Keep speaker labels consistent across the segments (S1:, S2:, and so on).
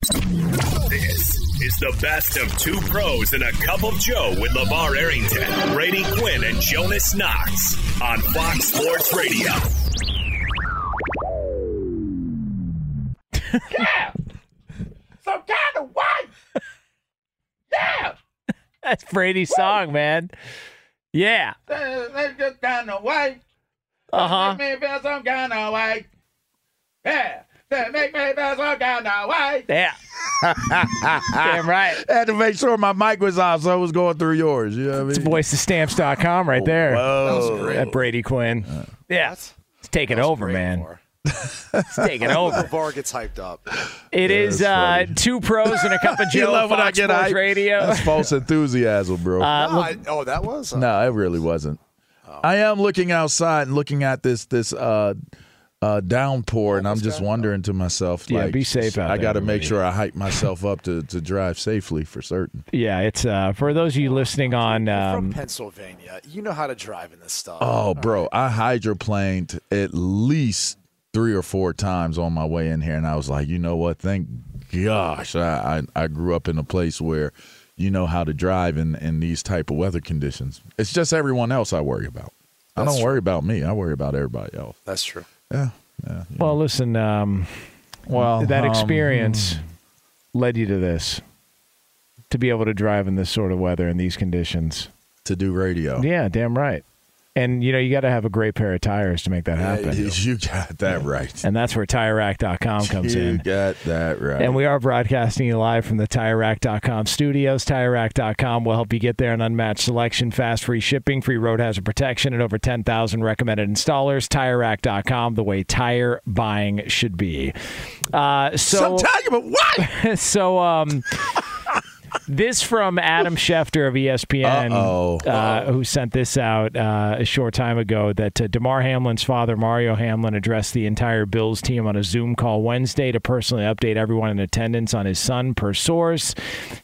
S1: This is the best of two pros and a cup of Joe with LeVar Arrington, Brady Quinn, and Jonas Knox on Fox Sports Radio.
S2: Yeah. Some kind of way. Yeah.
S3: That's Brady's song, man. Yeah.
S2: Let's just kind of way.
S3: Uh huh.
S2: Make me feel some kind of way. Yeah. That make me feel some kind of way.
S3: Yeah. Damn right.
S4: I had to make sure my mic was on, so I was going through yours. You know what I mean?
S3: It's voicestamps.com right there.
S4: Whoa.
S3: That Brady Quinn. Yeah. It's taking over, man. It's taking over.
S5: LeVar gets hyped up.
S3: It is uh, two pros and a cup of Joe.
S4: You
S3: Joe.
S4: love when I
S3: Fox
S4: get
S3: Sports
S4: hyped?
S3: Radio.
S4: That's false enthusiasm, bro.
S3: Uh,
S5: No, I, oh, that was.
S4: no, it really wasn't. I am looking outside and looking at this this uh, downpour, and I'm just wondering to myself,
S3: Yeah,
S4: like,
S3: be safe out
S4: I got to make sure I hype myself up to, to drive safely for certain.
S3: Yeah, it's uh, for those of you listening on.
S5: You're from
S3: Um,
S5: Pennsylvania. You know how to drive in this stuff.
S4: Oh, bro, I hydroplaned at least three or four times on my way in here, and I was like, you know what? Thank gosh, I I, I grew up in a place where you know how to drive in in these type of weather conditions. It's just everyone else I worry about. I don't
S5: true.
S4: worry about me. I worry about everybody else.
S5: That's true.
S4: Yeah, yeah. you
S3: well, listen. Um,
S4: Well,
S3: that
S4: um,
S3: experience led you to this, to be able to drive in this sort of weather in these conditions.
S4: to do radio.
S3: Yeah, damn right. And you know you got to have a great pair of tires to make that happen.
S4: You, you got that right.
S3: and that's where TireRack.com comes
S4: you
S3: in.
S4: You got that right.
S3: And we are broadcasting you live from the TireRack.com studios. TireRack.com will help you get there an unmatched selection, fast free shipping, free road hazard protection, and over 10,000 recommended installers. TireRack.com, the way tire buying should be. Uh, so,
S4: Sometimes, but what?
S3: so um, this from Adam Schefter of ESPN,
S4: Uh-oh.
S3: uh, who sent this out uh, a short time ago. That uh, Damar Hamlin's father, Mario Hamlin, addressed the entire Bills team on a Zoom call Wednesday to personally update everyone in attendance on his son. Per source,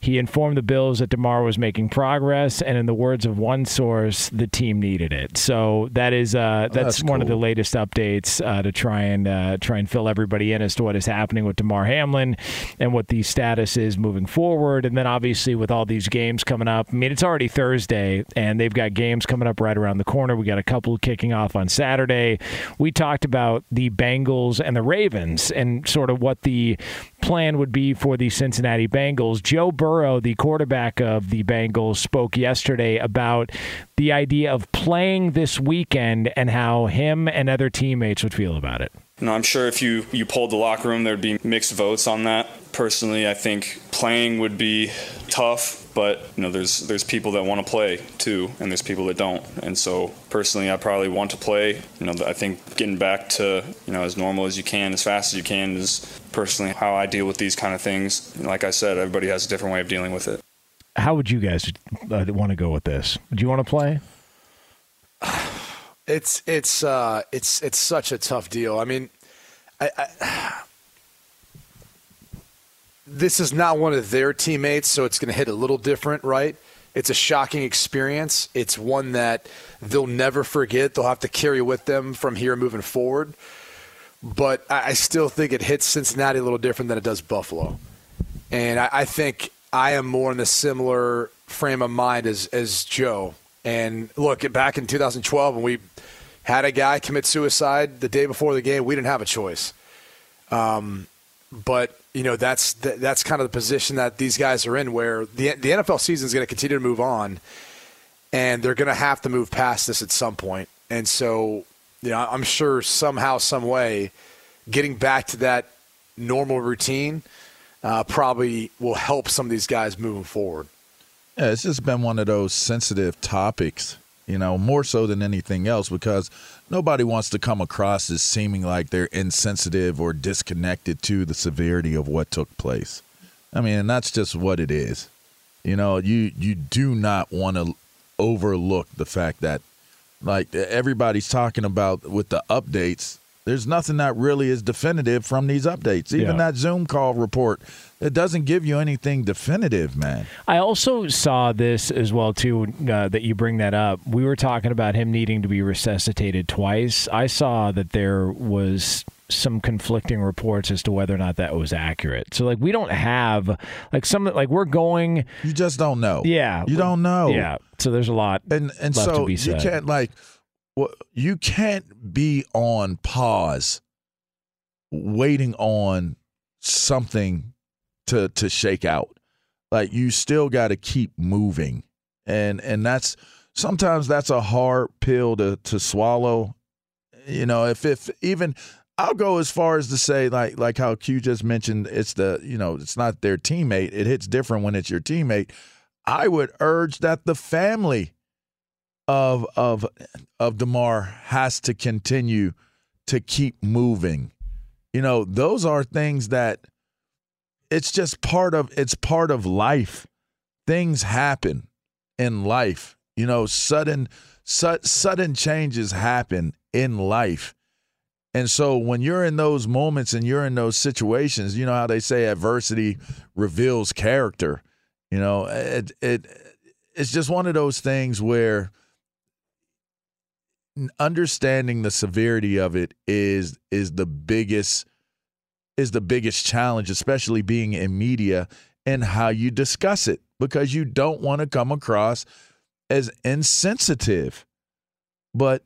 S3: he informed the Bills that Damar was making progress, and in the words of one source, the team needed it. So that is uh, that's,
S4: that's
S3: one of the latest updates uh, to try and uh, try and fill everybody in as to what is happening with Damar Hamlin and what the status is moving forward. And then obviously with all these games coming up, I mean it's already Thursday and they've got games coming up right around the corner. We got a couple kicking off on Saturday. We talked about the Bengals and the Ravens and sort of what the plan would be for the Cincinnati Bengals. Joe Burrow, the quarterback of the Bengals, spoke yesterday about the idea of playing this weekend and how him and other teammates would feel about it.
S6: No, I'm sure if you, you polled the locker room, there'd be mixed votes on that. Personally, I think playing would be tough, but you know, there's there's people that want to play too, and there's people that don't. And so, personally, I probably want to play. You know, I think getting back to you know as normal as you can, as fast as you can, is personally how I deal with these kind of things. Like I said, everybody has a different way of dealing with it.
S3: How would you guys uh, want to go with this? Do you want to play?
S5: It's it's uh it's it's such a tough deal. I mean, I, I this is not one of their teammates, so it's going to hit a little different, right? It's a shocking experience. It's one that they'll never forget. They'll have to carry with them from here moving forward. but I, I still think it hits Cincinnati a little different than it does Buffalo. And I, I think I am more in the similar frame of mind as, as Joe. And look, back in 2012 when we had a guy commit suicide the day before the game, we didn't have a choice. Um, but you know that's that's kind of the position that these guys are in, where the the NFL season is going to continue to move on, and they're going to have to move past this at some point. And so, you know, I'm sure somehow, some way, getting back to that normal routine uh, probably will help some of these guys moving forward.
S4: Yeah, it's just been one of those sensitive topics, you know, more so than anything else because nobody wants to come across as seeming like they're insensitive or disconnected to the severity of what took place. I mean, and that's just what it is. You know, you you do not want to overlook the fact that like everybody's talking about with the updates, there's nothing that really is definitive from these updates. Even
S3: Yeah.
S4: that Zoom call report, it doesn't give you anything definitive, man.
S3: I also saw this as well too. Uh, that you bring that up. We were talking about him needing to be resuscitated twice. I saw that there was some conflicting reports as to whether or not that was accurate. So like we don't have like some like we're going.
S4: You just don't know.
S3: Yeah,
S4: You don't know.
S3: Yeah. So there's a lot
S4: and and so
S3: to be
S4: you can't like well, you can't be on pause waiting on something to to shake out. Like you still got to keep moving. And and that's sometimes that's a hard pill to to swallow. You know if if even I'll go as far as to say like like how Q just mentioned it's the you know it's not their teammate. It hits different when it's your teammate. I would urge that the family of of of Damar has to continue to keep moving. You know, those are things that it's just part of it's part of life. Things happen in life. You know, sudden su- sudden changes happen in life. And so when you're in those moments and you're in those situations, you know how they say adversity reveals character. You know, it it it's just one of those things where understanding the severity of it is is the biggest is the biggest challenge especially being in media and how you discuss it because you don't want to come across as insensitive. But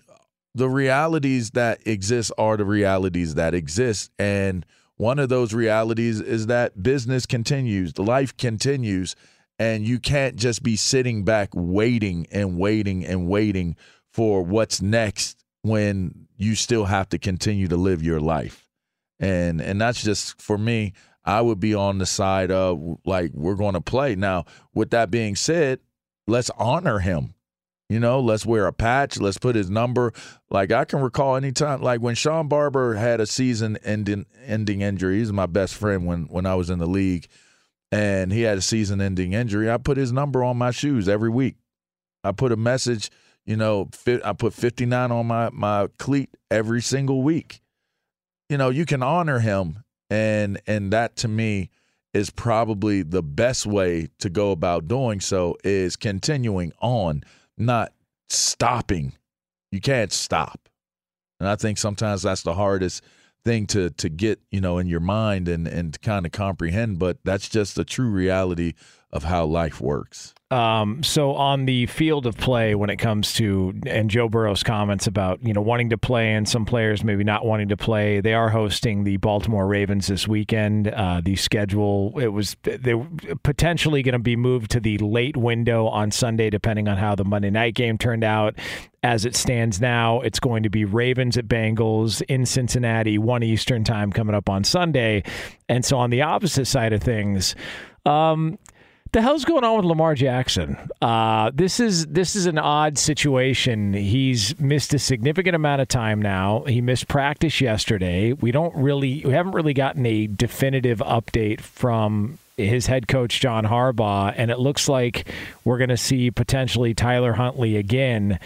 S4: the realities that exist are the realities that exist and one of those realities is that business continues life continues and you can't just be sitting back waiting and waiting and waiting for what's next when you still have to continue to live your life. And and that's just for me, I would be on the side of like we're going to play. Now, with that being said, let's honor him. You know, let's wear a patch, let's put his number. Like I can recall anytime like when Sean Barber had a season ending ending injury. He's my best friend when when I was in the league and he had a season ending injury. I put his number on my shoes every week. I put a message you know, I put 59 on my my cleat every single week. You know, you can honor him and and that to me is probably the best way to go about doing so is continuing on, not stopping. You can't stop. And I think sometimes that's the hardest thing to to get, you know, in your mind and and kind of comprehend, but that's just the true reality of how life works.
S3: Um, so on the field of play, when it comes to and Joe Burrow's comments about you know wanting to play and some players maybe not wanting to play, they are hosting the Baltimore Ravens this weekend. Uh, the schedule it was they potentially going to be moved to the late window on Sunday, depending on how the Monday night game turned out. As it stands now, it's going to be Ravens at Bengals in Cincinnati, one Eastern time coming up on Sunday. And so on the opposite side of things. Um, the hell's going on with Lamar Jackson? Uh, this is this is an odd situation. He's missed a significant amount of time now. He missed practice yesterday. We don't really, we haven't really gotten a definitive update from his head coach John Harbaugh, and it looks like we're going to see potentially Tyler Huntley again.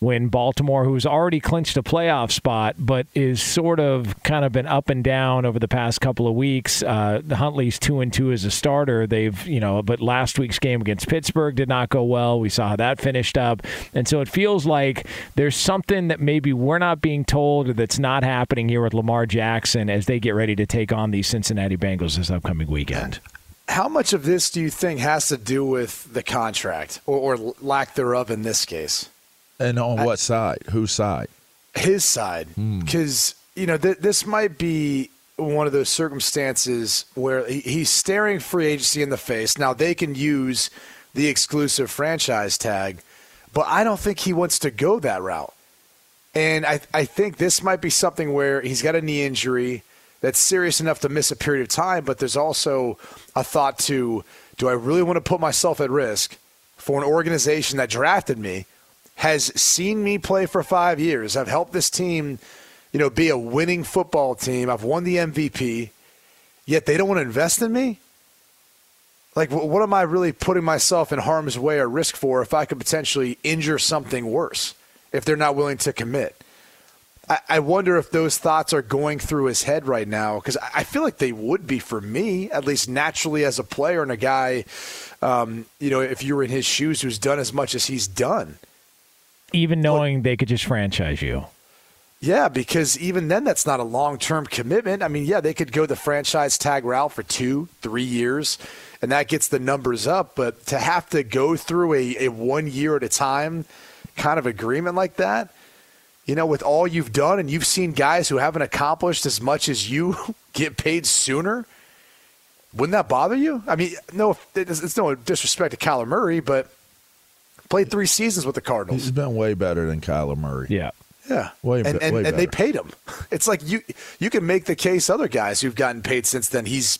S3: When Baltimore, who's already clinched a playoff spot, but is sort of kind of been up and down over the past couple of weeks. Uh, the Huntley's two and two as a starter. They've, you know, but last week's game against Pittsburgh did not go well. We saw how that finished up. And so it feels like there's something that maybe we're not being told or that's not happening here with Lamar Jackson as they get ready to take on the Cincinnati Bengals this upcoming weekend.
S5: How much of this do you think has to do with the contract or, or lack thereof in this case?
S4: And on what side? Whose side?
S5: His side. Hmm. Because, you know, th- this might be one of those circumstances where he- he's staring free agency in the face. Now, they can use the exclusive franchise tag, but I don't think he wants to go that route. And I, I think this might be something where he's got a knee injury that's serious enough to miss a period of time, but there's also a thought to do I really want to put myself at risk for an organization that drafted me, has seen me play for five years, I've helped this team, you know, be a winning football team, I've won the MVP, yet they don't want to invest in me? Like, what am I really putting myself in harm's way or risk for if I could potentially injure something worse if they're not willing to commit? I, wonder if those thoughts are going through his head right now because I I feel like they would be for me, at least naturally as a player and a guy, um, you know, if you were in his shoes who's done as much as he's done.
S3: Even knowing they could just franchise you.
S5: Yeah, because even then, that's not a long term commitment. I mean, yeah, they could go the franchise tag route for two, three years, and that gets the numbers up. But to have to go through a, a one year at a time kind of agreement like that, you know, with all you've done, and you've seen guys who haven't accomplished as much as you get paid sooner, wouldn't that bother you? I mean, no, it's, it's no disrespect to Kyler Murray, but played three seasons with the Cardinals.
S4: He's been way better than Kyler Murray.
S3: Yeah.
S5: Yeah,
S4: Way
S5: and, and,
S4: way
S5: and they paid him. It's like you you can make the case other guys who've gotten paid since then. He's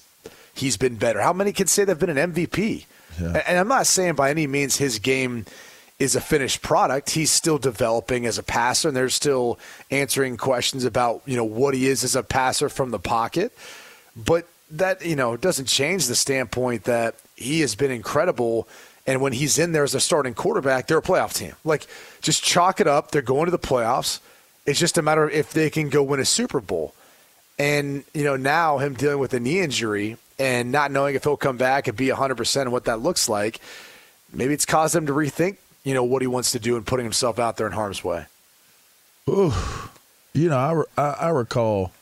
S5: he's been better. How many can say they've been an MVP? And, and I'm not saying by any means his game is a finished product. He's still developing as a passer, and they're still answering questions about you know what he is as a passer from the pocket. But that you know doesn't change the standpoint that he has been incredible. And when he's in there as a starting quarterback, they're a playoff team. Like, just chalk it up. They're going to the playoffs. It's just a matter of if they can go win a Super Bowl. And, you know, now him dealing with a knee injury and not knowing if he'll come back and be 100% and what that looks like, maybe it's caused him to rethink, you know, what he wants to do and putting himself out there in harm's way.
S4: Ooh, you know, I, I, I recall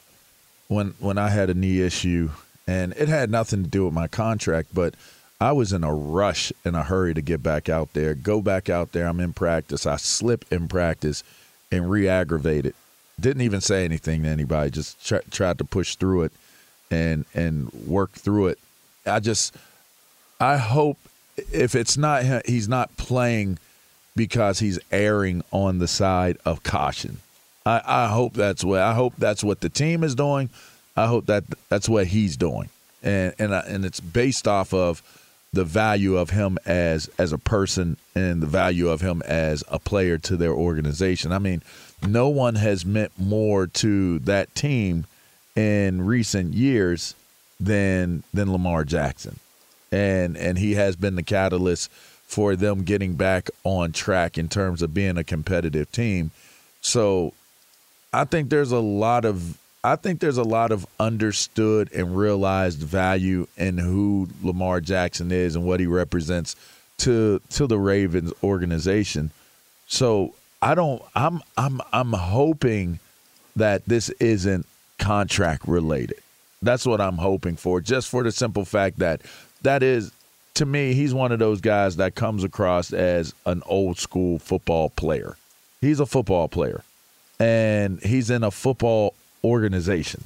S4: when when I had a knee issue, and it had nothing to do with my contract, but I was in a rush in a hurry to get back out there, go back out there. I'm in practice. I slip in practice and re-aggravate it. Didn't even say anything to anybody. Just tr- tried to push through it and and work through it. I just I hope if it's not he's not playing because he's erring on the side of caution. I, I hope that's what I hope that's what the team is doing. I hope that that's what he's doing, and and I- and it's based off of the value of him as as a person and the value of him as a player to their organization. I mean, no one has meant more to that team in recent years than than Lamar Jackson. And and he has been the catalyst for them getting back on track in terms of being a competitive team. So I think there's a lot of I think there's a lot of understood and realized value in who Lamar Jackson is and what he represents to to the Ravens organization. So I don't I'm I'm I'm hoping that this isn't contract related. That's what I'm hoping for just for the simple fact that that is to me he's one of those guys that comes across as an old school football player. He's a football player and he's in a football organization.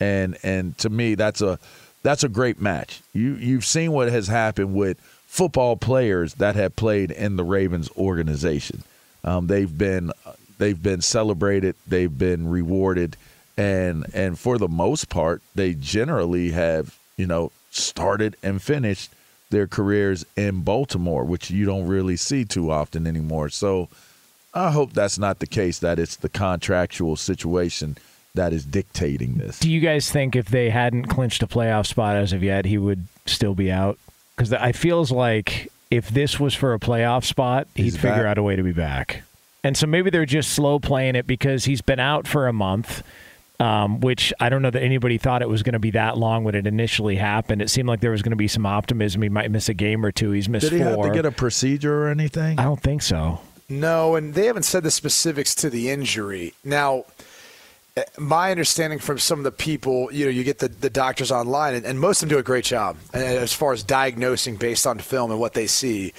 S4: And and to me that's a that's a great match. You you've seen what has happened with football players that have played in the Ravens organization. Um, they've been they've been celebrated, they've been rewarded, and and for the most part, they generally have you know started and finished their careers in Baltimore, which you don't really see too often anymore. So I hope that's not the case. That it's the contractual situation that is dictating this.
S3: Do you guys think if they hadn't clinched a playoff spot as of yet, he would still be out? Because I feels like if this was for a playoff spot,
S4: He's
S3: he'd figure
S4: back.
S3: out a way to be back.
S7: And so maybe they're just slow playing it because he's been out for a month. Um, which I don't know that anybody thought it was going to be that long when it initially happened. It seemed like there was going to be some optimism. He might miss a game or two. He's missed
S4: Did he
S7: four.
S4: have to get a procedure or anything?
S7: I don't think so.
S5: No, and they haven't said the specifics to the injury. Now, my understanding from some of the people, you know, you get the, the doctors online, and, and most of them do a great job and as far as diagnosing based on film and what they see.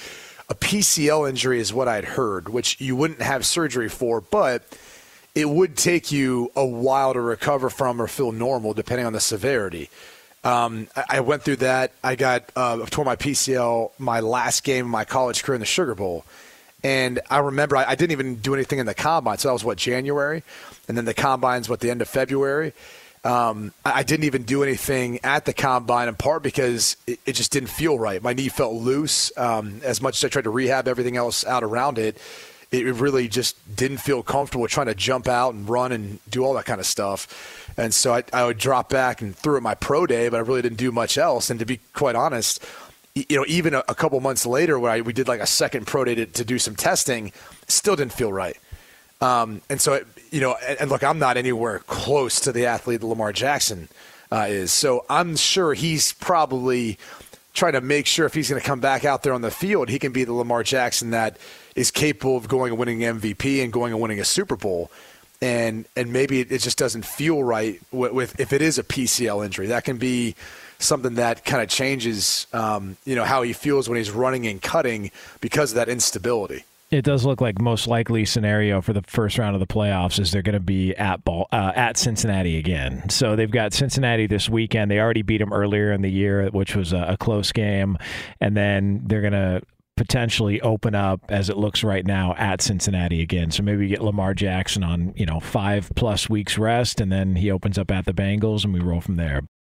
S5: A PCL injury is what I'd heard, which you wouldn't have surgery for, but it would take you a while to recover from or feel normal, depending on the severity. Um, I, I went through that. I got uh, tore my PCL my last game of my college career in the Sugar Bowl. And I remember I, I didn't even do anything in the combine. So that was what, January? And then the combine's what, the end of February? Um, I, I didn't even do anything at the combine in part because it, it just didn't feel right. My knee felt loose. Um, as much as I tried to rehab everything else out around it, it really just didn't feel comfortable trying to jump out and run and do all that kind of stuff. And so I, I would drop back and threw at my pro day, but I really didn't do much else. And to be quite honest, you know, even a, a couple months later, when I, we did like a second pro day to, to do some testing, still didn't feel right. Um, and so, it, you know, and, and look, I'm not anywhere close to the athlete that Lamar Jackson uh, is. So I'm sure he's probably trying to make sure if he's going to come back out there on the field, he can be the Lamar Jackson that is capable of going and winning MVP and going and winning a Super Bowl. And and maybe it, it just doesn't feel right with, with if it is a PCL injury. That can be something that kind of changes, um, you know, how he feels when he's running and cutting because of that instability.
S7: It does look like most likely scenario for the first round of the playoffs is they're going to be at ball uh, at Cincinnati again. So they've got Cincinnati this weekend. They already beat them earlier in the year, which was a, a close game, and then they're going to potentially open up as it looks right now at Cincinnati again. So maybe get Lamar Jackson on you know five plus weeks rest, and then he opens up at the Bengals, and we roll from there.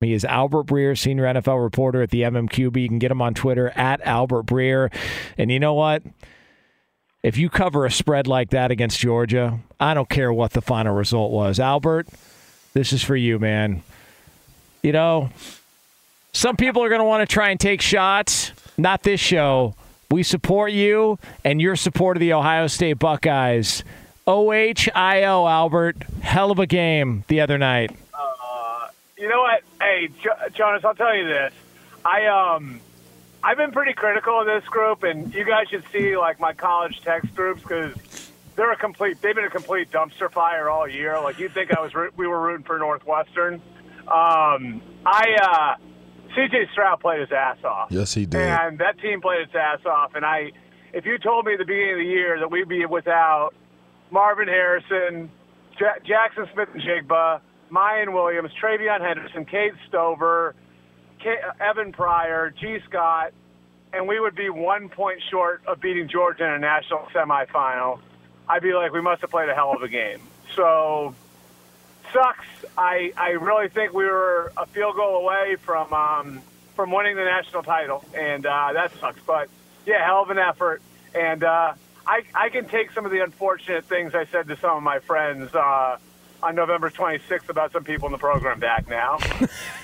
S3: He is Albert Breer, senior NFL reporter at the MMQB. You can get him on Twitter at Albert Breer. And you know what? If you cover a spread like that against Georgia, I don't care what the final result was. Albert, this is for you, man. You know, some people are going to want to try and take shots. Not this show. We support you and your support of the Ohio State Buckeyes. OHIO, Albert. Hell of a game the other night.
S8: You know what? Hey, jo- Jonas, I'll tell you this. I um, I've been pretty critical of this group, and you guys should see like my college text groups because they're a complete. They've been a complete dumpster fire all year. Like you'd think I was we were rooting for Northwestern. Um, I uh, CJ Stroud played his ass off.
S4: Yes, he did.
S8: And that team played its ass off. And I, if you told me at the beginning of the year that we'd be without Marvin Harrison, ja- Jaxon Smith-Njigba, Miyan Williams, TreVeyon Henderson, Cade Stover, Evan Pryor, Gee Scott, and we would be one point short of beating Georgia in a national semifinal, I'd be like, we must have played a hell of a game. So sucks. I I really think we were a field goal away from um, from winning the national title, and uh, that sucks. But yeah, hell of an effort, and uh, I I can take some of the unfortunate things I said to some of my friends. Uh, on November 26th, about some people in the program back now.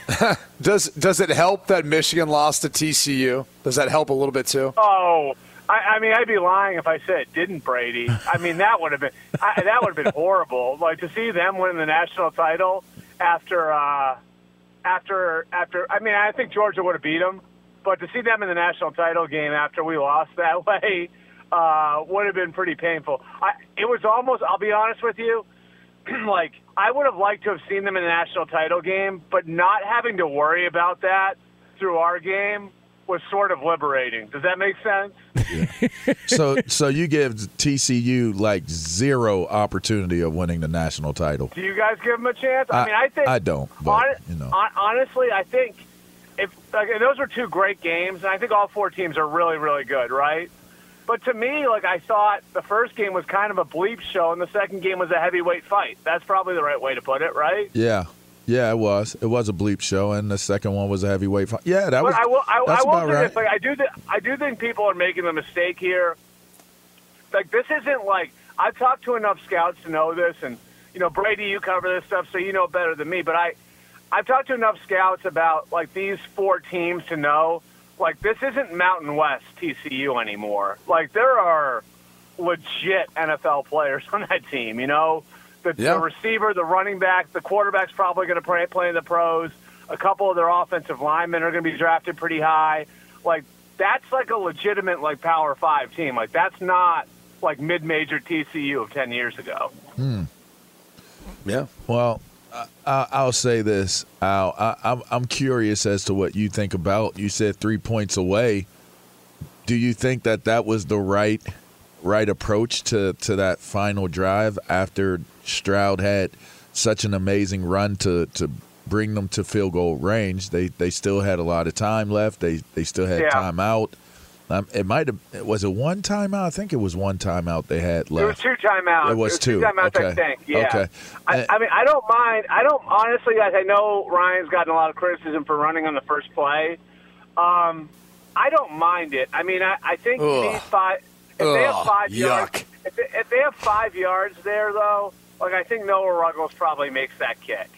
S5: Does does it help that Michigan lost to TCU? Does that help a little bit too?
S8: Oh, I, I mean, I'd be lying if I said it didn't, Brady. I mean, that would have been I, that would have been horrible. Like to see them win the national title after uh, after after. I mean, I think Georgia would have beat them, but to see them in the national title game after we lost that way uh, would have been pretty painful. I, it was almost. I'll be honest with you. like I would have liked to have seen them in the national title game, but not having to worry about that through our game was sort of liberating. Does that make sense?
S4: so so you give TCU like zero opportunity of winning the national title.
S8: Do you guys give them a chance? I,
S4: I-
S8: mean, I think
S4: I don't, but,
S8: hon-
S4: you know.
S8: hon- honestly, I think if like, those were two great games, and I think all four teams are really, really good, right? But to me, like I thought, the first game was kind of a bleep show, and the second game was a heavyweight fight. That's probably the right way to put it, right?
S4: Yeah. Yeah, it was. It was a bleep show, and the second one was a heavyweight fight. Yeah, that
S8: But
S4: was.
S8: I will. I,
S4: that's
S8: I will
S4: about
S8: say
S4: right.
S8: this. Like I do. Th- I do think people are making the mistake here. Like this isn't like I've talked to enough scouts to know this, and you know Brady, you cover this stuff, so you know better than me. But I, I've talked to enough scouts about like these four teams to know like this isn't Mountain West TCU anymore. Like there are legit NFL players on that team. You know, the,
S5: Yeah.
S8: the receiver, the running back, the quarterback's probably going to play, play in the pros. A couple of their offensive linemen are going to be drafted pretty high. Like that's like a legitimate like Power Five team. Like that's not like mid-major TCU of ten years ago.
S4: Hmm.
S5: Yeah.
S4: Well, I, I'll say this, Al. I, I'm I'm curious as to what you think about. You said three points away. Do you think that that was the right right approach to to that final drive after Stroud had such an amazing run to to bring them to field goal range? They they still had a lot of time left. They they still had
S8: Yeah.
S4: time out. Um, it might have was it one timeout? I think it was one timeout they had
S8: There was
S4: left.
S8: two timeouts.
S4: It was
S8: There
S4: two.
S8: timeouts, I think. Yeah.
S4: Okay.
S8: I, I mean, I don't mind. I don't honestly, guys. I know Ryan's gotten a lot of criticism for running on the first play. Um, I don't mind it. I mean, I, I think
S5: Ugh.
S8: these five. If they have
S5: Ugh,
S8: five yards,
S5: yuck.
S8: if they, if they have five yards there, though, like I think Noah Ruggles probably makes that kick.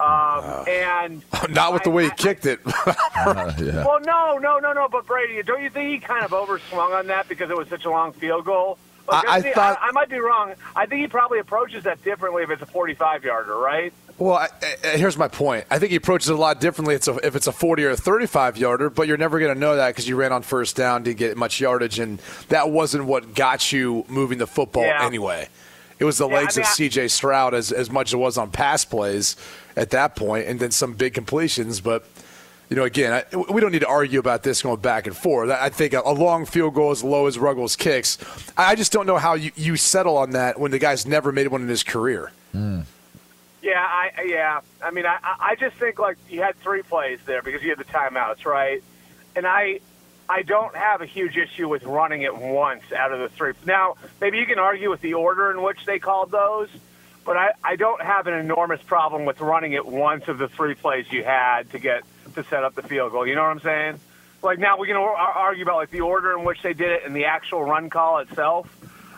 S8: Um, and
S5: Not with the way he kicked it.
S4: Uh, yeah.
S8: well, no, no, no, no. But Brady, don't you think he kind of overswung on that because it was such a long field goal? Like,
S5: I- I thought-
S8: I, I might be wrong. I think he probably approaches that differently if it's a 45 yarder, right?
S5: Well, I, I, here's my point. I think he approaches it a lot differently if it's a 40 or a 35 yarder, but you're never going to know that because you ran on first down, didn't get much yardage, and that wasn't what got you moving the football
S8: Yeah.
S5: anyway. It was the
S8: Yeah, I
S5: legs
S8: mean,
S5: of
S8: I-
S5: C.J. Stroud as, as much as it was on pass plays at that point, and then some big completions. But you know, again, I, we don't need to argue about this going back and forth. I think a, a long field goal as low as Ruggles kicks. I just don't know how you, you settle on that when the guy's never made one in his career.
S4: Mm.
S8: Yeah, I yeah. I mean, I I just think like you had three plays there because you had the timeouts, right? And I I don't have a huge issue with running it once out of the three. Now, maybe you can argue with the order in which they called those, but I I don't have an enormous problem with running it once of the three plays you had to get to set up the field goal. You know what I'm saying? Like now we can argue about like the order in which they did it and the actual run call itself.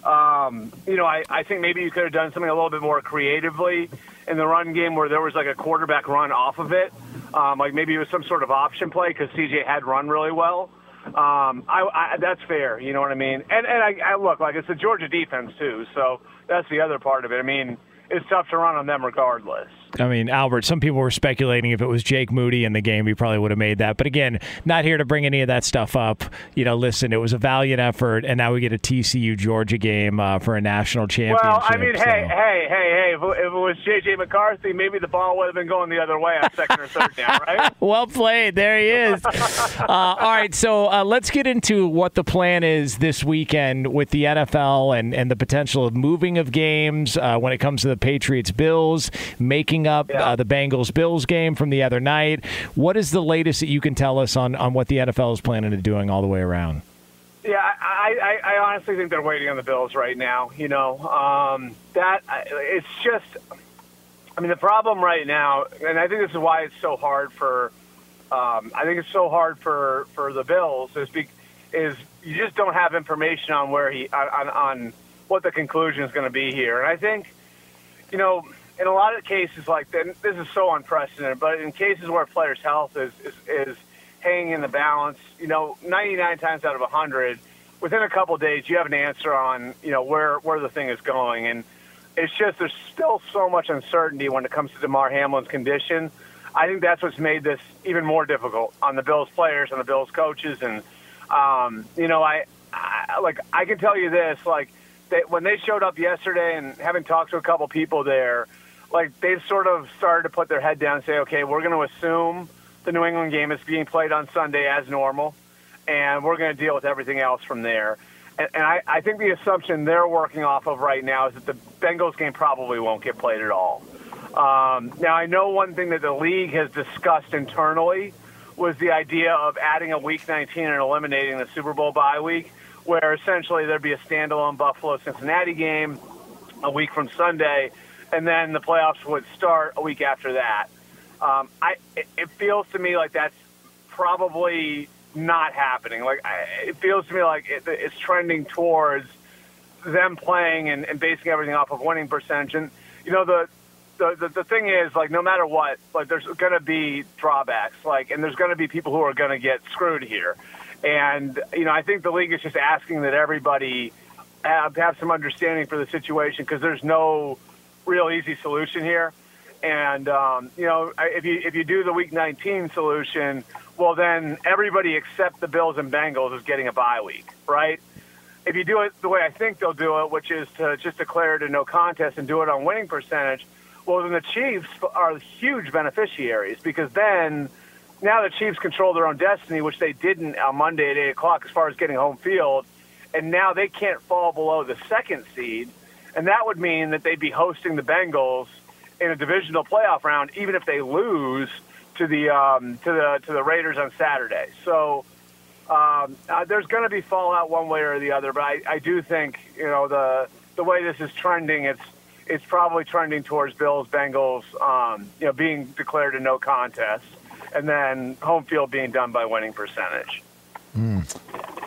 S8: Um, you know, I, I think maybe you could have done something a little bit more creatively in the run game where there was like a quarterback run off of it. Um, like maybe it was some sort of option play because CJ had run really well. Um, I, I, that's fair. You know what I mean? And and I, I look like it's the Georgia defense too, so that's the other part of it. I mean, it's tough to run on them regardless.
S3: I mean, Albert, some people were speculating if it was Jake Moody in the game, he probably would have made that. But again, not here to bring any of that stuff up. You know, listen, it was a valiant effort, and now we get a TCU Georgia game uh, for a national championship.
S8: Well, I mean,
S3: so.
S8: hey, hey, hey, hey, if, if it was J.J. McCarthy, maybe the ball would have been going the other way on second or third down, right?
S3: well played. There he is. uh, all right, so uh, let's get into what the plan is this weekend with the NFL and, and the potential of moving of games uh, when it comes to the Patriots Bills, making up yeah. Uh, the Bengals Bills game from the other night. What is the latest that you can tell us on, on what the NFL is planning to doing all the way around?
S8: Yeah, I, I, I honestly think they're waiting on the Bills right now. You know, um, that it's just. I mean, the problem right now, and I think this is why it's so hard for. Um, I think it's so hard for for the Bills is be, is you just don't have information on where he on on what the conclusion is going to be here, and I think, you know, in a lot of cases like this is so unprecedented, but in cases where a player's health is, is, is hanging in the balance, you know, 99 times out of 100, within a couple days, you have an answer on, you know, where, where the thing is going. And it's just there's still so much uncertainty when it comes to Damar Hamlin's condition. I think that's what's made this even more difficult on the Bills players, on the Bills coaches. And, um, you know, I, I, like, I can tell you this, like, they, when they showed up yesterday and having talked to a couple people there – like they've sort of started to put their head down and say, okay, we're going to assume the New England game is being played on Sunday as normal, and we're going to deal with everything else from there. And, and I, I think the assumption they're working off of right now is that the Bengals game probably won't get played at all. Um, now, I know one thing that the league has discussed internally was the idea of adding a Week 19 and eliminating the Super Bowl bye week, where essentially there'd be a standalone Buffalo Cincinnati game a week from Sunday and then the playoffs would start a week after that. Um, I it feels to me like that's probably not happening. Like I, it feels to me like it, it's trending towards them playing and, and basing everything off of winning percentage. And you know the, the the the thing is like no matter what, like there's going to be drawbacks. Like and there's going to be people who are going to get screwed here. And you know I think the league is just asking that everybody have, have some understanding for the situation because there's no real easy solution here. And um, you know, if you if you do the Week 19 solution, well then everybody except the Bills and Bengals is getting a bye week, right? If you do it the way I think they'll do it, which is to just declare it a no contest and do it on winning percentage, well then the Chiefs are huge beneficiaries because then now the Chiefs control their own destiny, which they didn't on Monday at eight o'clock as far as getting home field, and now they can't fall below the second seed and that would mean that they'd be hosting the Bengals in a divisional playoff round, even if they lose to the um, to the to the Raiders on Saturday. So um, uh, there's going to be fallout one way or the other, but I, I do think you know the the way this is trending, it's it's probably trending towards Bills Bengals, um, you know, being declared a no contest, and then home field being done by winning percentage.
S5: Mm.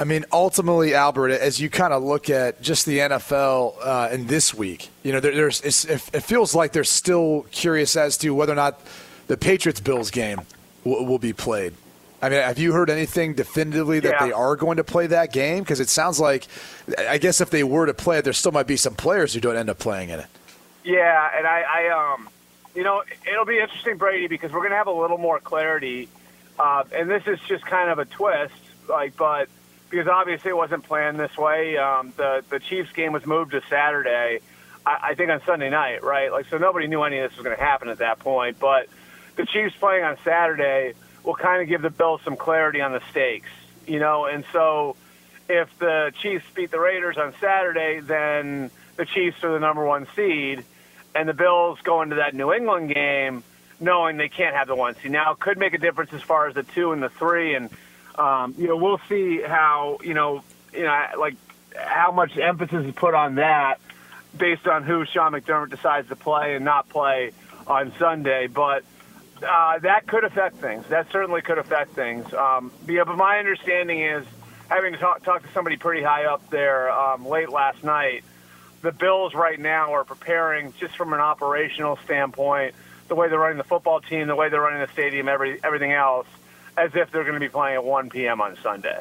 S5: I mean, ultimately, Albert, as you kind of look at just the NFL uh, in this week, you know, there, there's it feels like they're still curious as to whether or not the Patriots Bills game will, will be played. I mean, have you heard anything definitively that
S8: yeah.
S5: they are going to play that game? Because it sounds like, I guess if they were to play it, there still might be some players who don't end up playing in it.
S8: Yeah, and I, I um, you know, it'll be interesting, Brady, because we're going to have a little more clarity, uh, and this is just kind of a twist, like, but because obviously it wasn't planned this way. Um, the the Chiefs game was moved to Saturday, I, I think on Sunday night, right? Like so nobody knew any of this was going to happen at that point. But the Chiefs playing on Saturday will kind of give the Bills some clarity on the stakes, you know. And so, if the Chiefs beat the Raiders on Saturday, then the Chiefs are the number one seed, and the Bills go into that New England game knowing they can't have the one seed. Now, it could make a difference as far as the two and the three, and um, you know, we'll see how you know, you know, like how much emphasis is put on that based on who Sean McDermott decides to play and not play on Sunday, but. Uh, that could affect things. That certainly could affect things. Um, yeah, but my understanding is, having talked talk to somebody pretty high up there um, late last night, the Bills right now are preparing just from an operational standpoint, the way they're running the football team, the way they're running the stadium, every, everything else, as if they're going to be playing at 1 p.m. on Sunday.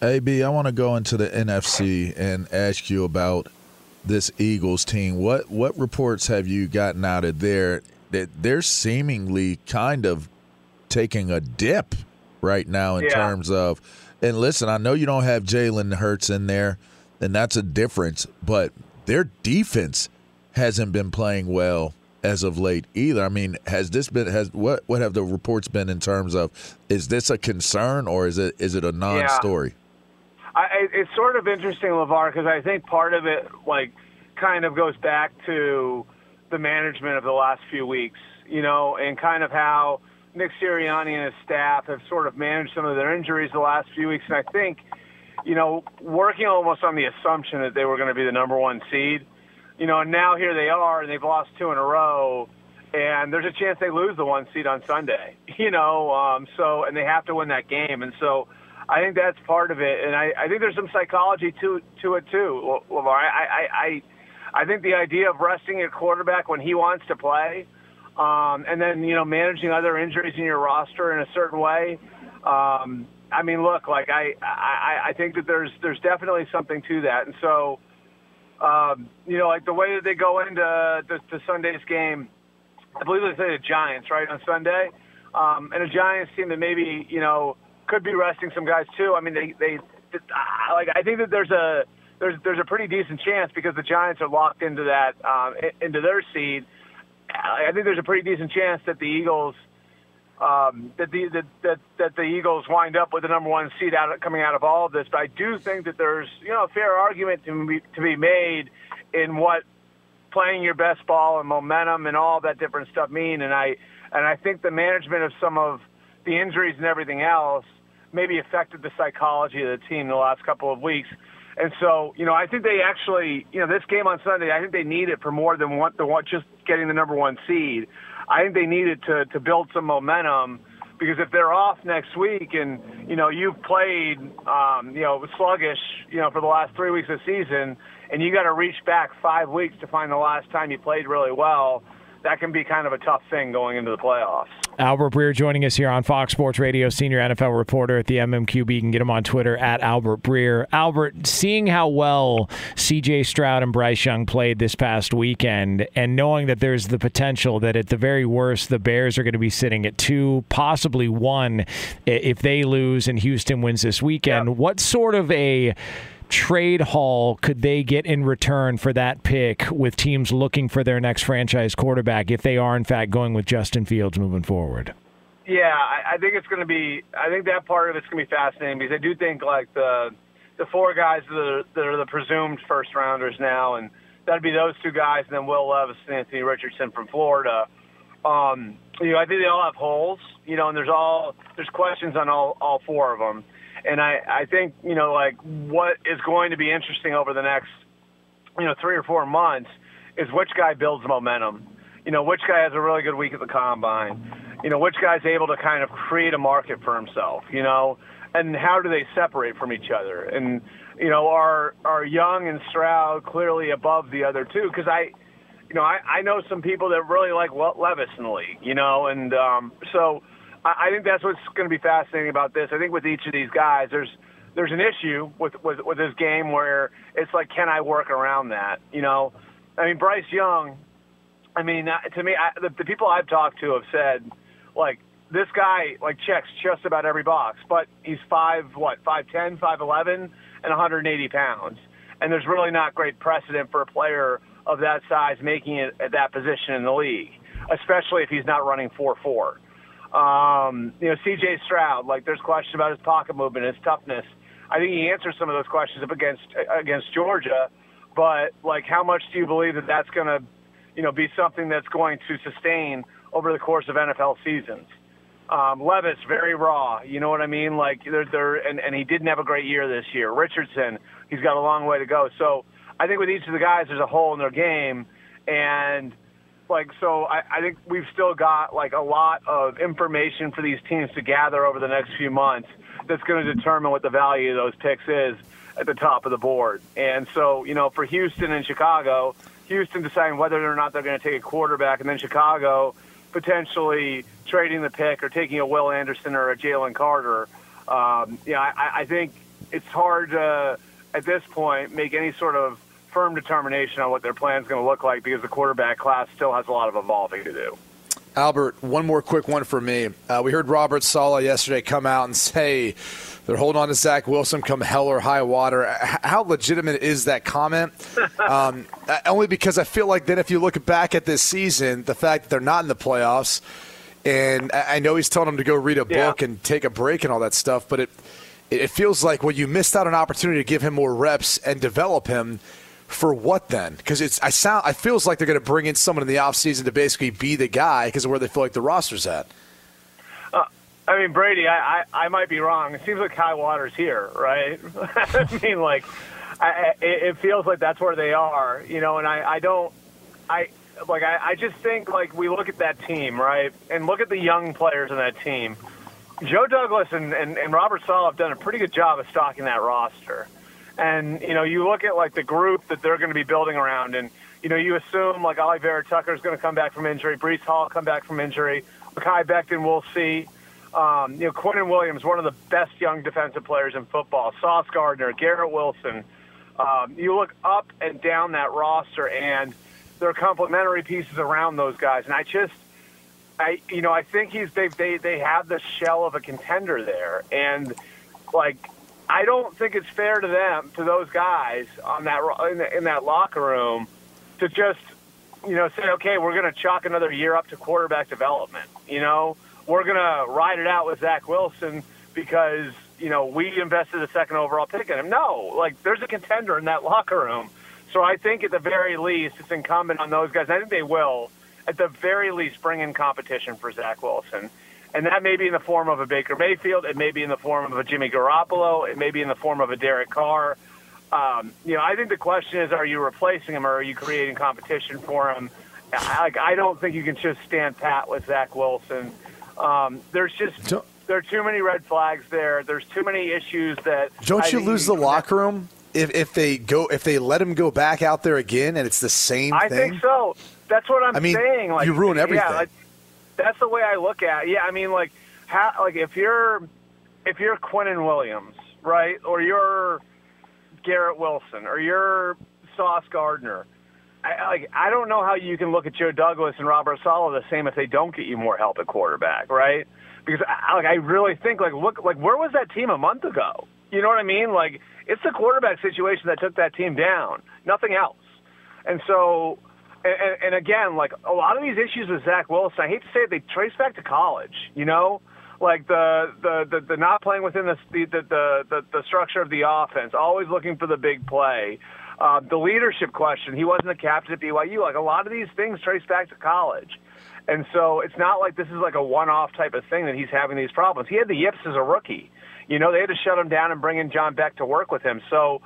S4: AB, I want to go into the NFC and ask you about this Eagles team. What what reports have you gotten out of there that they're seemingly kind of taking a dip right now in
S8: Yeah.
S4: terms of and listen, I know you don't have Jalen Hurts in there, and that's a difference, but their defense hasn't been playing well as of late either. I mean, has this been has what what have the reports been in terms of is this a concern or is it is it a non-story?
S8: I, I- it's sort of interesting, LeVar, because I think part of it, like, kind of goes back to the management of the last few weeks, you know, and kind of how Nick Sirianni and his staff have sort of managed some of their injuries the last few weeks. And I think, you know, working almost on the assumption that they were going to be the number one seed, you know, and now here they are, and they've lost two in a row. And there's a chance they lose the one seed on Sunday, you know. Um, so, and they have to win that game, and so I think that's part of it, and I, I think there's some psychology to to it too, LeVar. I, I I I think the idea of resting a quarterback when he wants to play, um, and then you know managing other injuries in your roster in a certain way. Um, I mean, look, like I, I I think that there's there's definitely something to that, and so um, you know, like the way that they go into the, the Sunday's game, I believe they say the Giants, right, on Sunday. Um, and a Giants team that maybe, you know, could be resting some guys too. I mean, they, they, like, I think that there's a, there's, there's a pretty decent chance because the Giants are locked into that, um, into their seed. I think there's a pretty decent chance that the Eagles, um, that the that, that that the Eagles wind up with the number one seed out coming out of all of this. But I do think that there's you know a fair argument to be to be made in what playing your best ball and momentum and all that different stuff mean. And I and I think the management of some of the injuries and everything else maybe affected the psychology of the team the last couple of weeks. And so, you know, I think they actually, you know, this game on Sunday, I think they need it for more than one, the one just getting the number one seed. I think they need it to to build some momentum because if they're off next week and you know you've played, um, you know, sluggish, you know, for the last three weeks of the season, and you got to reach back five weeks to find the last time you played really well, that can be kind of a tough thing going into the playoffs.
S3: Albert Breer joining us here on Fox Sports Radio, senior NFL reporter at the MMQB. You can get him on Twitter at Albert Breer. Albert, seeing how well CJ Stroud and Bryce Young played this past weekend, and knowing that there's the potential that at the very worst, the Bears are going to be sitting at two, possibly one, if they lose and Houston wins this weekend, what sort of a trade haul could they get in return for that pick with teams looking for their next franchise quarterback if they are in fact going with Justin Fields moving forward?
S8: Yeah, I, I think it's going to be. I think that part of it's going to be fascinating because I do think like the the four guys that are, that are the presumed first rounders now, and that'd be those two guys, and then Will Levis and Anthony Richardson from Florida. Um, you know, I think they all have holes. You know, and there's all there's questions on all all four of them. And I I think you know like what is going to be interesting over the next you know three or four months is which guy builds momentum. You know, which guy has a really good week at the combine. You know, which guy's able to kind of create a market for himself. You know, and how do they separate from each other? And you know, are are Young and Stroud clearly above the other two? Because I, you know, I, I know some people that really like Le- Levis in the league. You know, and um, so I, think that's what's going to be fascinating about this. I think with each of these guys, there's there's an issue with with with this game where it's like, can I work around that? You know, I mean, Bryce Young. I mean, uh, to me, I, the, the people I've talked to have said, like, this guy like checks just about every box, but he's five what five ten, five eleven, and 180 pounds, and there's really not great precedent for a player of that size making it at that position in the league, especially if he's not running four four. Um, you know, C.J. Stroud, like there's questions about his pocket movement, his toughness. I think he answered some of those questions up against against Georgia, but like, how much do you believe that that's going to, you know, be something that's going to sustain over the course of NFL seasons? Um, Levis, very raw. You know what I mean? Like they're, they're and, and he didn't have a great year this year. Richardson, he's got a long way to go. So I think with each of the guys, there's a hole in their game, and like so, I, I think we've still got like a lot of information for these teams to gather over the next few months. That's going to determine what the value of those picks is at the top of the board. And so, you know, for Houston and Chicago, Houston deciding whether or not they're going to take a quarterback, and then Chicago potentially trading the pick or taking a Will Anderson or a Jalen Carter. Um, know, I, I think it's hard to, at this point, make any sort of firm determination on what their plan is going to look like because the quarterback class still has a lot of evolving to do.
S5: Albert, one more quick one for me. Uh, we heard Robert Saleh yesterday come out and say they're holding on to Zach Wilson come hell or high water. How legitimate is that comment? Um, only because I feel like then if you look back at this season, the fact that they're not in the playoffs, and I know he's telling them to go read a book yeah. and take a break and all that stuff, but it it feels like when you missed out an opportunity to give him more reps and develop him – for what then? Because it's I sound I feels like they're going to bring in someone in the offseason to basically be the guy because of where they feel like the roster's at.
S8: Uh, I mean, Brady, I, I I might be wrong. It seems like high water's here, right? I mean, like, I, it, it feels like that's where they are, you know. And I I don't I like I, I just think like we look at that team, right, and look at the young players in that team. Joe Douglas and, and, and Robert Saleh have done a pretty good job of stocking that roster. And you know, you look at like the group that they're going to be building around, and you know, you assume like Alijah Vera-Tucker is going to come back from injury, Breece Hall come back from injury, Mekhi Becton, we'll see. Um, you know, Quinnen Williams, one of the best young defensive players in football. Sauce Gardner, Garrett Wilson. Um, you look up and down that roster, and there are complementary pieces around those guys. And I just, I, you know, I think he's they they they have the shell of a contender there, and like I don't think it's fair to them, to those guys on that in, the, in that locker room, to just you know say, okay, we're going to chalk another year up to quarterback development. You know, we're going to ride it out with Zach Wilson because you know we invested a second overall pick in him. No, like there's a contender in that locker room. So I think at the very least, it's incumbent on those guys. And I think they will, at the very least, bring in competition for Zach Wilson. And that may be in the form of a Baker Mayfield. It may be in the form of a Jimmy Garoppolo. It may be in the form of a Derek Carr. Um, you know, I think the question is, are you replacing him or are you creating competition for him? I, like, I don't think you can just stand pat with Zach Wilson. Um, there's just there are too many red flags there. There's too many issues that.
S5: Don't
S8: I
S5: you lose the locker room if if they go if they let him go back out there again and it's the same
S8: I
S5: thing?
S8: I think so. That's what I'm
S5: I mean,
S8: saying. Like,
S5: you ruin everything.
S8: Yeah, like, that's the way I look at. it. Yeah, I mean, like, how, like if you're if you're Quinnen Williams, right, or you're Garrett Wilson, or you're Sauce Gardner. I, like I don't know how you can look at Joe Douglas and Robert Saleh the same if they don't get you more help at quarterback, right? Because I, like I really think like look like where was that team a month ago? You know what I mean? Like it's the quarterback situation that took that team down, nothing else. And so and, and again, like a lot of these issues with Zach Wilson, I hate to say it, they trace back to college. You know, like the the the, the not playing within the the, the the the structure of the offense, always looking for the big play. Uh, the leadership question, he wasn't a captain at BYU. Like a lot of these things trace back to college. And so it's not like this is like a one-off type of thing that he's having these problems. He had the yips as a rookie. You know, they had to shut him down and bring in John Beck to work with him. So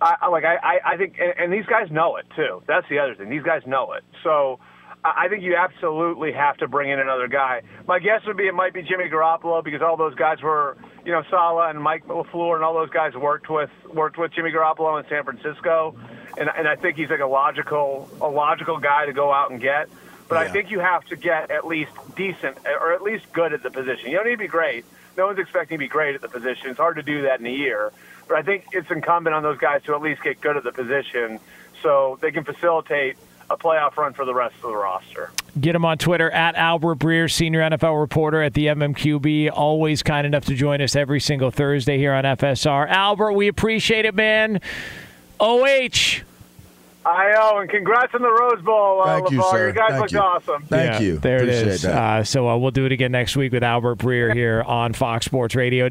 S8: I, like I, I think, and, and these guys know it too. That's the other thing. These guys know it. So I think you absolutely have to bring in another guy. My guess would be it might be Jimmy Garoppolo because all those guys were, you know, Saleh and Mike LaFleur and all those guys worked with worked with Jimmy Garoppolo in San Francisco, and and I think he's like a logical a logical guy to go out and get. But yeah. I think you have to get at least decent or at least good at the position. You don't need to be great. No one's expecting to be great at the position. It's hard to do that in a year. But I think it's incumbent on those guys to at least get good at the position so they can facilitate a playoff run for the rest of the roster.
S3: Get him on Twitter at Albert Breer, senior NFL reporter at the MMQB. Always kind enough to join us every single Thursday here on FSR. Albert, we appreciate it, man. OH.
S8: I know, and congrats on the Rose Bowl, uh,
S4: Thank you,
S8: LeVar.
S4: sir.
S8: You guys
S4: Thank
S8: looked
S4: you.
S8: awesome.
S4: Thank
S9: Yeah,
S4: you.
S9: There
S4: Appreciate
S9: it is.
S4: that.
S9: Uh, so uh, we'll do it again next week with Albert Breer here on Fox Sports Radio.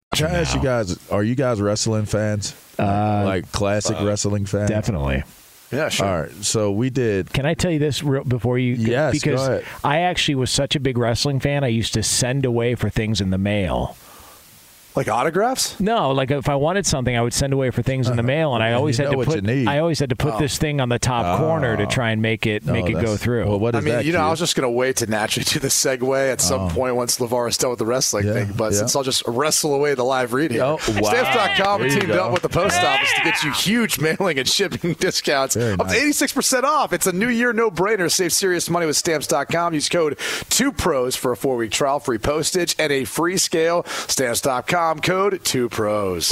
S4: Can I ask you guys, are you guys wrestling fans?
S9: Uh,
S4: like classic
S9: uh,
S4: wrestling fans?
S9: Definitely.
S5: Yeah, sure.
S4: All right. So we did.
S9: Can I tell you this real, before you?
S4: Yes,
S9: because
S4: go ahead.
S9: I actually was such a big wrestling fan. I used to send away for things in the mail.
S5: Like autographs?
S9: No, like if I wanted something, I would send away for things in the mail, and I always
S4: you
S9: had to
S4: what
S9: put.
S4: you need.
S9: I always had to put
S5: Oh.
S9: this thing on the top oh. corner to try and make it
S4: No,
S9: make it go through.
S4: Well, what
S5: I mean,
S4: that?
S5: you know, I
S4: Q?
S5: was just going to wait to naturally do the segue at some
S4: Oh.
S5: point once LeVar is done with the wrestling
S4: Yeah,
S5: thing. But
S4: yeah.
S5: since I'll just wrestle away the live read here,
S4: Oh, wow.
S5: Stamps.com
S4: There
S5: teamed
S4: go.
S5: up with the post office to get you huge mailing and shipping discounts
S4: Very
S5: up to 86% off. It's a new year no brainer. Save serious money with Stamps.com. Use code 2pros for a four week trial, free postage, and a free scale. Stamps.com code 2pros.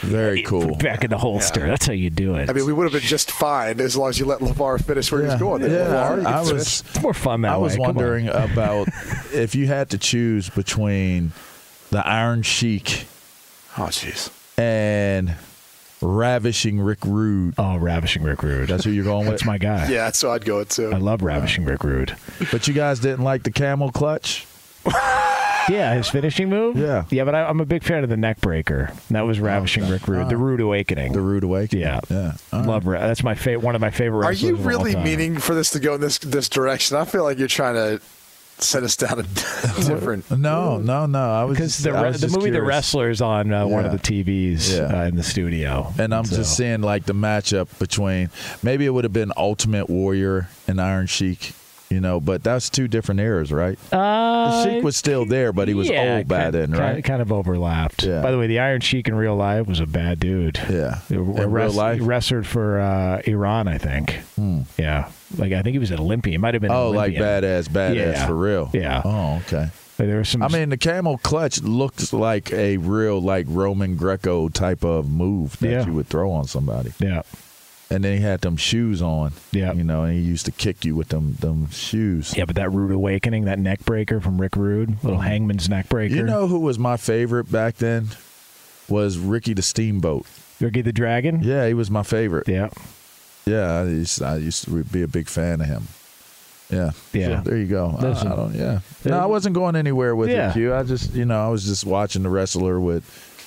S4: Very cool.
S9: Back in the holster. That's how you do it.
S5: I mean, we would have been just fine as long as you let LeVar finish where he was going. There,
S4: Yeah,
S5: LeVar, you
S4: I was.
S5: finish.
S9: it's more fun that
S4: I was
S9: way.
S4: Wondering about if you had to choose between the Iron Sheik
S5: Oh, jeez.
S4: and Ravishing Rick Rude.
S9: Oh, ravishing Rick Rude.
S4: That's who you're going with.
S9: That's my guy.
S5: Yeah, that's what I'd go with, too.
S9: I love ravishing Rick Rude.
S4: But you guys didn't like the camel clutch.
S3: Yeah, his finishing move.
S4: Yeah.
S3: yeah, but I, I'm a big fan of the neck breaker. That was ravishing Rick Rude, the Rude Awakening.
S4: The Rude Awakening.
S3: Yeah,
S4: yeah.
S3: Love Ra- that's my favorite. One of my favorite.
S5: Are
S3: wrestlers
S5: you
S3: of all
S5: really
S3: time.
S5: meaning for this to go in this this direction? I feel like you're trying to set us down a different.
S4: No, no, no. I was
S3: Because the re-
S4: was
S3: the
S4: just
S3: movie The
S4: curious.
S3: Wrestlers on uh, one of the TVs
S4: Yeah.
S3: uh, in the studio,
S4: And I'm
S3: So-
S4: just seeing like the matchup between maybe it would have been Ultimate Warrior and Iron Sheik, you know, but that's two different eras, right?
S3: Uh,
S4: the Sheik was still there, but he was
S3: yeah,
S4: old by
S3: kind,
S4: then,
S3: kind-
S4: right?
S3: Kind of overlapped.
S4: Yeah.
S3: By the way, the Iron Sheik in real life was a bad dude.
S4: Yeah.
S3: He
S4: In real life?
S3: wrestled for uh, Iran, I think. Yeah, like I think he was an Olympian. Might have been.
S4: Hmm. Oh, like badass, badass
S3: Yeah.
S4: for real.
S3: Yeah.
S4: Oh, okay.
S3: There was some.
S4: I mean, the camel clutch looks like a real like Roman Greco type of move that
S3: Yeah.
S4: you would throw on somebody.
S3: Yeah.
S4: And then he had them shoes on.
S3: Yeah.
S4: You know, and he used to kick you with them them shoes.
S3: Yeah, but that Rude Awakening, that neck breaker from Rick Rude, little mm-hmm. hangman's neck breaker.
S4: You know who was my favorite back then? Was Ricky the Steamboat.
S3: Ricky the Dragon?
S4: Yeah, he was my favorite.
S3: Yeah.
S4: Yeah, I used, I used to be a big fan of him. Yeah.
S3: Yeah.
S4: So there you go.
S3: Listen.
S4: I, don't, yeah. No, I wasn't going anywhere with
S3: Yeah.
S4: it, Q. I just, you know, I was just watching the wrestler with,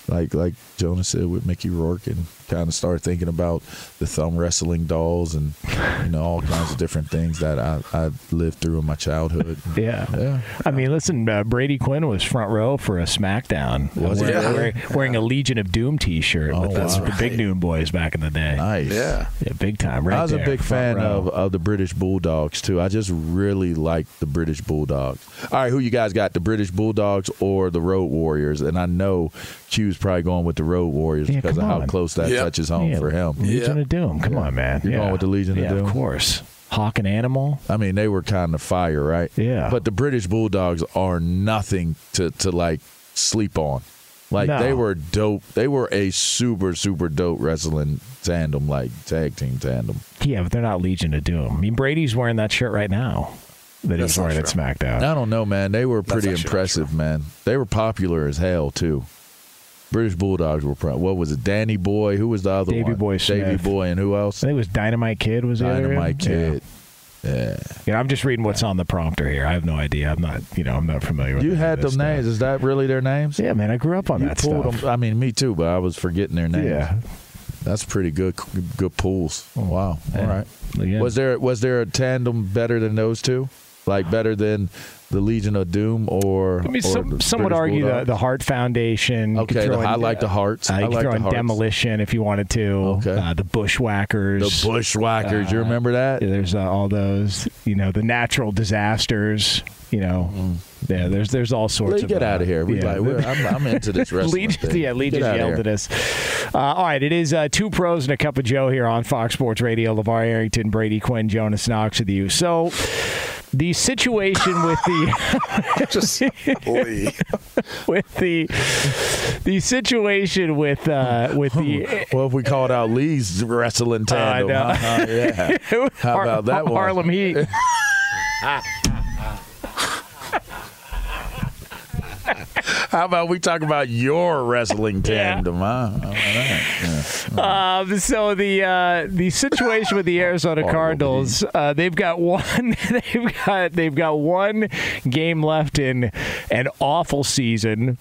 S4: like, like Jonas said, with Mickey Rourke and kind of started thinking about the thumb wrestling dolls and, you know, all kinds of different things that I, I lived through in my childhood.
S3: Yeah.
S4: Yeah.
S3: I mean, listen, uh, Brady Quinn was front row for a SmackDown.
S4: Was
S3: wearing,
S4: Yeah.
S3: wearing, wearing a Legion of Doom T-shirt
S4: Oh,
S3: with the,
S4: wow.
S3: with the Big Noon Boys back in the day.
S4: Nice.
S5: Yeah.
S3: Yeah, big time. Right
S4: I was a big fan
S3: row.
S4: of, of the British Bulldogs too. I just really liked the British Bulldogs. All right, who you guys got? The British Bulldogs or the Road Warriors? And I know Q's probably going with the Road Warriors
S3: Yeah,
S4: because of
S3: come
S4: how
S3: on.
S4: close that
S5: Yep.
S4: touches home
S3: Yeah,
S4: for him.
S3: Legion
S5: Yeah.
S3: of Doom. Come on, man.
S4: You're
S3: yeah.
S4: going with the Legion of Doom?
S3: Of course. Hawk and Animal.
S4: I mean, they were kind of fire, right?
S3: Yeah.
S4: But the British Bulldogs are nothing to to like sleep on. Like
S3: No.
S4: they were dope. They were a super super dope wrestling tandem, like tag team tandem.
S3: Yeah, but they're not Legion of Doom. I mean, Brady's wearing that shirt right now that
S5: That's
S3: he's
S5: not
S3: wearing at. SmackDown.
S4: I don't know, man. They were pretty
S5: actually not
S4: impressive, man. They were popular as hell too. British Bulldogs were. Pro- what was it? Danny Boy. Who was the other
S3: Davey
S4: one?
S3: Boy
S4: Davey
S3: Smith.
S4: Boy, and who else?
S3: I think it was Dynamite Kid. Was
S4: Dynamite Kid. Yeah.
S3: Yeah, I'm just reading what's on the prompter here. I have no idea. I'm not, you know, I'm not familiar with
S4: You had them
S3: stuff.
S4: names. Is that really their names?
S3: Yeah, man, I grew up on
S4: you
S3: that
S4: pulled
S3: stuff.
S4: them. I mean, me too, but I was forgetting their names.
S3: Yeah.
S4: That's pretty good. Good pulls. Hmm. Wow. All
S3: Yeah.
S4: right.
S3: Yeah.
S4: Was there was there a tandem better than those two? Like better than the Legion of Doom or?
S3: I mean, some, some would argue the, the Heart Foundation. You
S4: Okay, the- I
S3: in,
S4: like the Hearts.
S3: Uh,
S4: I
S3: you could
S4: like
S3: throw
S4: the
S3: in
S4: Hearts.
S3: Demolition if you wanted to.
S4: Okay.
S3: Uh, the Bushwhackers.
S4: The Bushwhackers. you
S3: Uh,
S4: remember that?
S3: There's uh, all those. You know, the natural disasters. You know, yeah. There's there's all sorts
S4: Let's
S3: of.
S4: get
S3: uh,
S4: out of here. We
S3: yeah.
S4: like, I'm, I'm into this wrestling thing.
S3: yeah, Legion
S4: Get outta
S3: yelled at us. Uh, all right, it is uh, two pros and a cup of Joe here on Fox Sports Radio. LeVar Arrington, Brady Quinn, Jonas Knox with you. So, the situation with the
S5: Just Lee.
S3: with the the situation with uh, with the
S4: Well, if we called out Lee's wrestling tandem,
S3: know.
S4: huh? yeah. How
S3: Har-
S4: about that one?
S3: Harlem Heat.
S4: How about we talk about your wrestling
S3: Yeah.
S4: tandem, huh? How? Yeah.
S3: Um, so the uh, the situation with the Arizona Cardinals, uh, they've got one they've got they've got one game left in an awful season.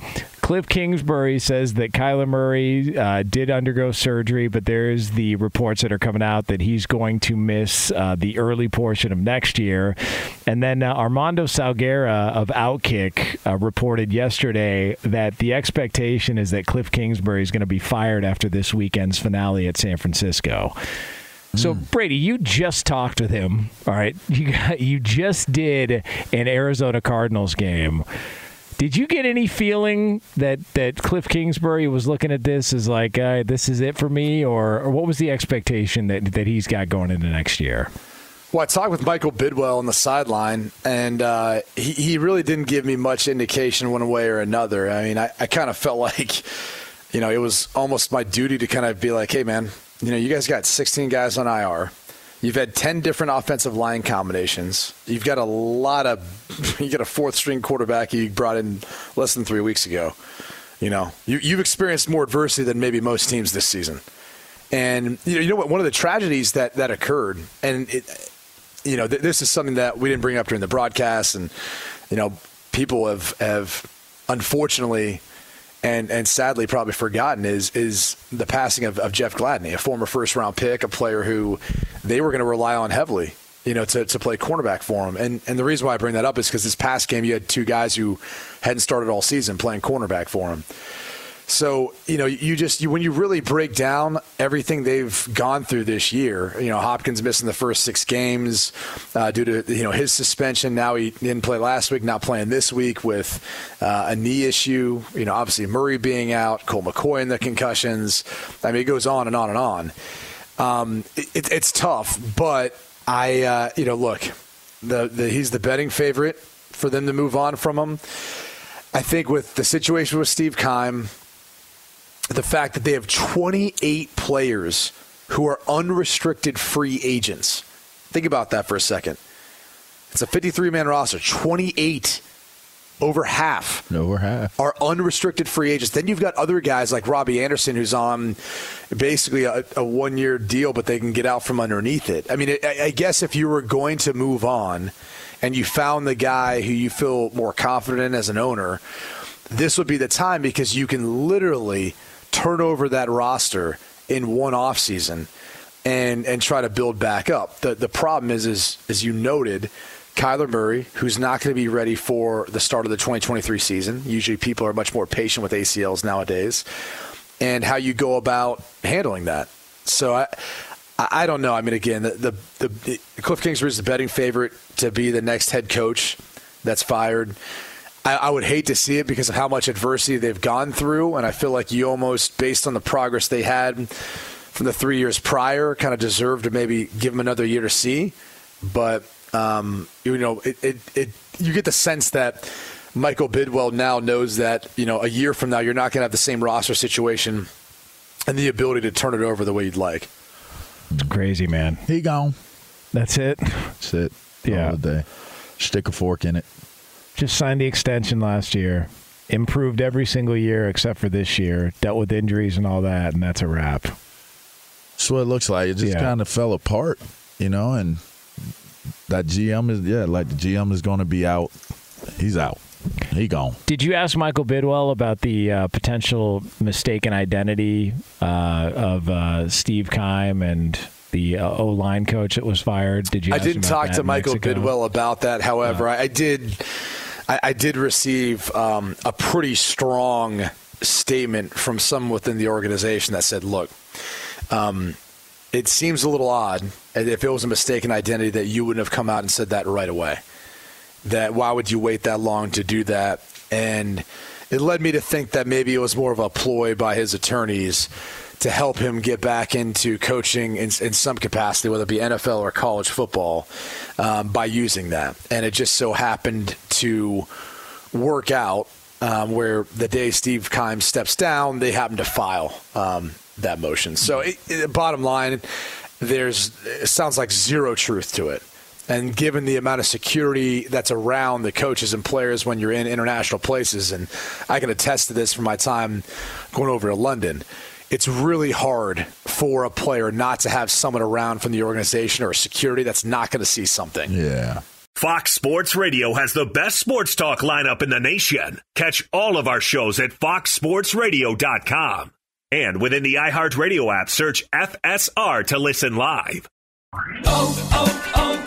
S3: Cliff Kingsbury says that Kyler Murray uh, did undergo surgery, but there's the reports that are coming out that he's going to miss uh, the early portion of next year. And then uh, Armando Salguero of Outkick uh, reported yesterday that the expectation is that Cliff Kingsbury is going to be fired after this weekend's finale at San Francisco. So Brady, you just talked with him. All right, you got, you just did an Arizona Cardinals game. Did you get any feeling that, that Cliff Kingsbury was looking at this as like, uh, this is it for me, or, or what was the expectation that, that he's got going into next year?
S5: Well, I talked with Michael Bidwill on the sideline, and uh, he, he really didn't give me much indication one way or another. I mean, I, I kind of felt like, you know, it was almost my duty to kind of be like, hey, man, you know, you guys got 16 guys on IR. You've had 10 different offensive line combinations. You've got a lot of, you got a fourth string quarterback you brought in less than three weeks ago. You know, you, you've experienced more adversity than maybe most teams this season. And you know, you know what? One of the tragedies that that occurred, and it, you know, th- this is something that we didn't bring up during the broadcast, and you know, people have have unfortunately, and and sadly probably forgotten is is the passing of, of Jeff Gladney, a former first round pick, a player who they were going to rely on heavily, you know, to, to play cornerback for him. And and the reason why I bring that up is because this past game you had two guys who hadn't started all season playing cornerback for him. So you know, you just you, when you really break down everything they've gone through this year, you know, Hopkins missing the first six games uh, due to you know his suspension. Now he didn't play last week, not playing this week with uh, a knee issue. You know, obviously Murray being out, Colt McCoy in the concussions. I mean, it goes on and on and on. Um, it, it's tough, but I, uh, you know, look, the, the he's the betting favorite for them to move on from him. I think with the situation with Steve Keim the fact that they have 28 players who are unrestricted free agents. Think about that for a second. It's a 53 man roster, 28 over half
S4: over half
S5: are unrestricted free agents. Then you've got other guys like Robbie Anderson, who's on basically a, a one year deal, but they can get out from underneath it. I mean, I, I guess if you were going to move on and you found the guy who you feel more confident in as an owner, this would be the time because you can literally turn over that roster in one off season and and try to build back up. The the problem is is as you noted, Kyler Murray, who's not going to be ready for the start of the 2023 season. Usually people are much more patient with ACLs nowadays. And how you go about handling that. So I I don't know. I mean, again, the, the, the Cliff Kingsbury is the betting favorite to be the next head coach that's fired. I, I, would hate to see it because of how much adversity they've gone through, and I feel like you almost, based on the progress they had from the three years prior, kind of deserve to maybe give them another year to see. But um, you know, it, it, it you get the sense that Michael Bidwill now knows that you know a year from now you're not going to have the same roster situation and the ability to turn it over the way you'd like.
S3: It's crazy, man.
S4: He gone.
S3: That's it.
S4: That's it.
S3: Yeah.
S4: All day. Stick a fork in it.
S3: Just signed the extension last year. Improved every single year except for this year. Dealt with injuries and all that, and that's a wrap.
S4: That's what it looks like. It just
S3: Yeah.
S4: kind of fell apart, you know, and that GM is yeah, like the GM is going to be out. He's out. He gone.
S3: Did you ask Michael Bidwill about the uh, potential mistaken identity uh, of uh, Steve Keim and the uh, O line coach that was fired? Did you?
S5: I
S3: ask
S5: didn't
S3: about
S5: talk to
S3: in
S5: Michael Bidwill about that. However, I, I did. I, I did receive um, a pretty strong statement from someone within the organization that said, "Look, um, it seems a little odd if it was a mistaken identity that you wouldn't have come out and said that right away. That why would you wait that long to do that? And it led me to think that maybe it was more of a ploy by his attorneys to help him get back into coaching in, in some capacity, whether it be NFL or college football, um, by using that. And it just so happened to work out um, where the day Steve Keim steps down, they happen to file um, that motion. So, it, it, bottom line, there's it sounds like zero truth to it. And given the amount of security that's around the coaches and players when you're in international places, and I can attest to this from my time going over to London, it's really hard for a player not to have someone around from the organization or security that's not going to see something.
S4: Yeah.
S1: Fox Sports Radio has the best sports talk lineup in the nation. Catch all of our shows at foxsportsradio.com. And within the iHeartRadio app, search FSR to listen live.
S10: Oh, oh, oh,